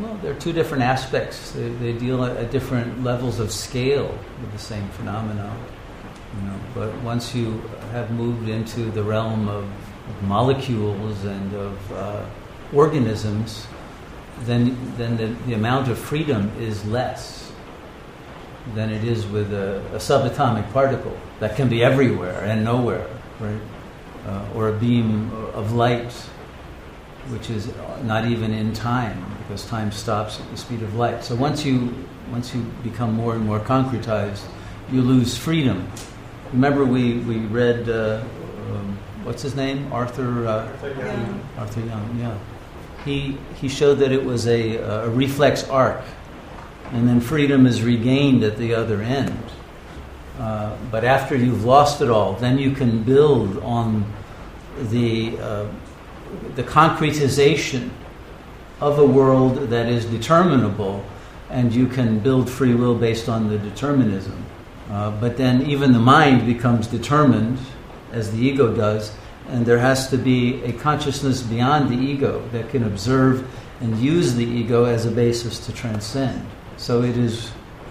Well, there are two different aspects. They, they deal at different levels of scale with the same phenomenon. You know, but once you have moved into the realm of, of molecules and of uh, organisms, then then the, the amount of freedom is less than it is with a, a subatomic particle that can be everywhere and nowhere, right? Uh, or a beam of light, which is not even in time because time stops at the speed of light. So once you once you become more and more concretized, you lose freedom Remember, we, we read, uh, um, what's his name? Arthur, uh, Arthur Young. Arthur Young, yeah. He, he showed that it was a, a reflex arc, and then freedom is regained at the other end. Uh, but after you've lost it all, then you can build on the, uh, the concretization of a world that is determinable, and you can build free will based on the determinism. Uh, but then even the mind becomes determined, as the ego does, and there has to be a consciousness beyond the ego that can observe and use the ego as a basis to transcend. So it is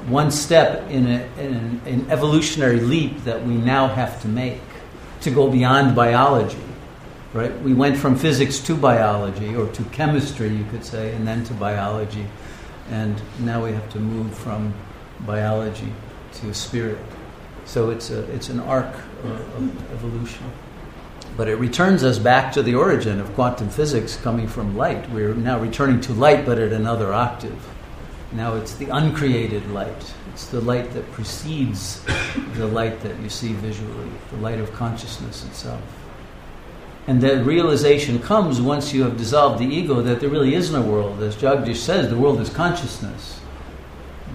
one step in, a, in an, an evolutionary leap that we now have to make to go beyond biology. Right? We went from physics to biology, or to chemistry, you could say, and then to biology. And now we have to move from biology to spirit. So it's, a, it's an arc of evolution. But it returns us back to the origin of quantum physics coming from light. We're now returning to light, but at another octave. Now it's the uncreated light. It's the light that precedes the light that you see visually, the light of consciousness itself. And that realization comes once you have dissolved the ego that there really is no world. As Jagdish says, the world is consciousness.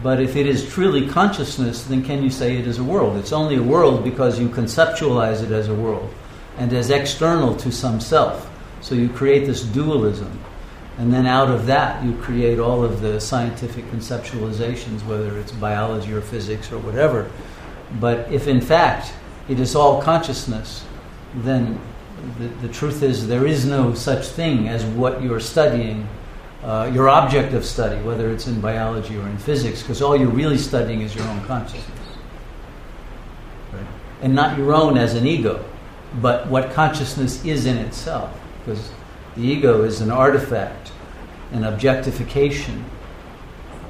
But if it is truly consciousness, then can you say it is a world? It's only a world because you conceptualize it as a world and as external to some self. So you create this dualism. And then out of that, you create all of the scientific conceptualizations, whether it's biology or physics or whatever. But if in fact it is all consciousness, then the, the truth is there is no such thing as what you're studying uh, your object of study, whether it's in biology or in physics, because all you're really studying is your own consciousness. Right? And not your own as an ego, but what consciousness is in itself. Because the ego is an artifact, an objectification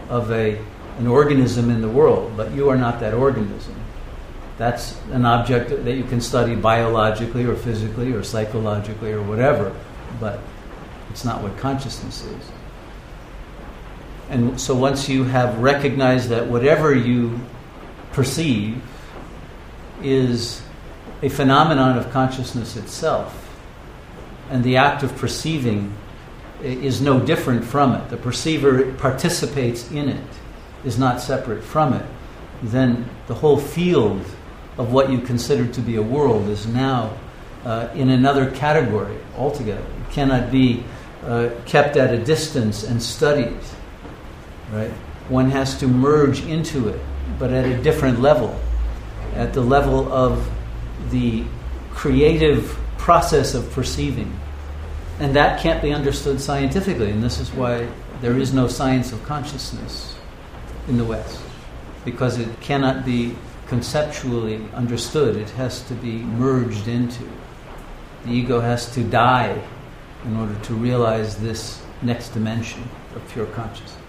of a, an organism in the world, but you are not that organism. That's an object that you can study biologically or physically or psychologically or whatever, but it's not what consciousness is. And so once you have recognized that whatever you perceive is a phenomenon of consciousness itself, and the act of perceiving is no different from it, the perceiver participates in it, is not separate from it, then the whole field of what you consider to be a world is now uh, in another category altogether. It cannot be uh, kept at a distance and studied right? One has to merge into it, but at a different level, at the level of the creative process of perceiving. And that can't be understood scientifically, and this is why there is no science of consciousness in the West, because it cannot be conceptually understood, it has to be merged into. The ego has to die in order to realize this next dimension of pure consciousness.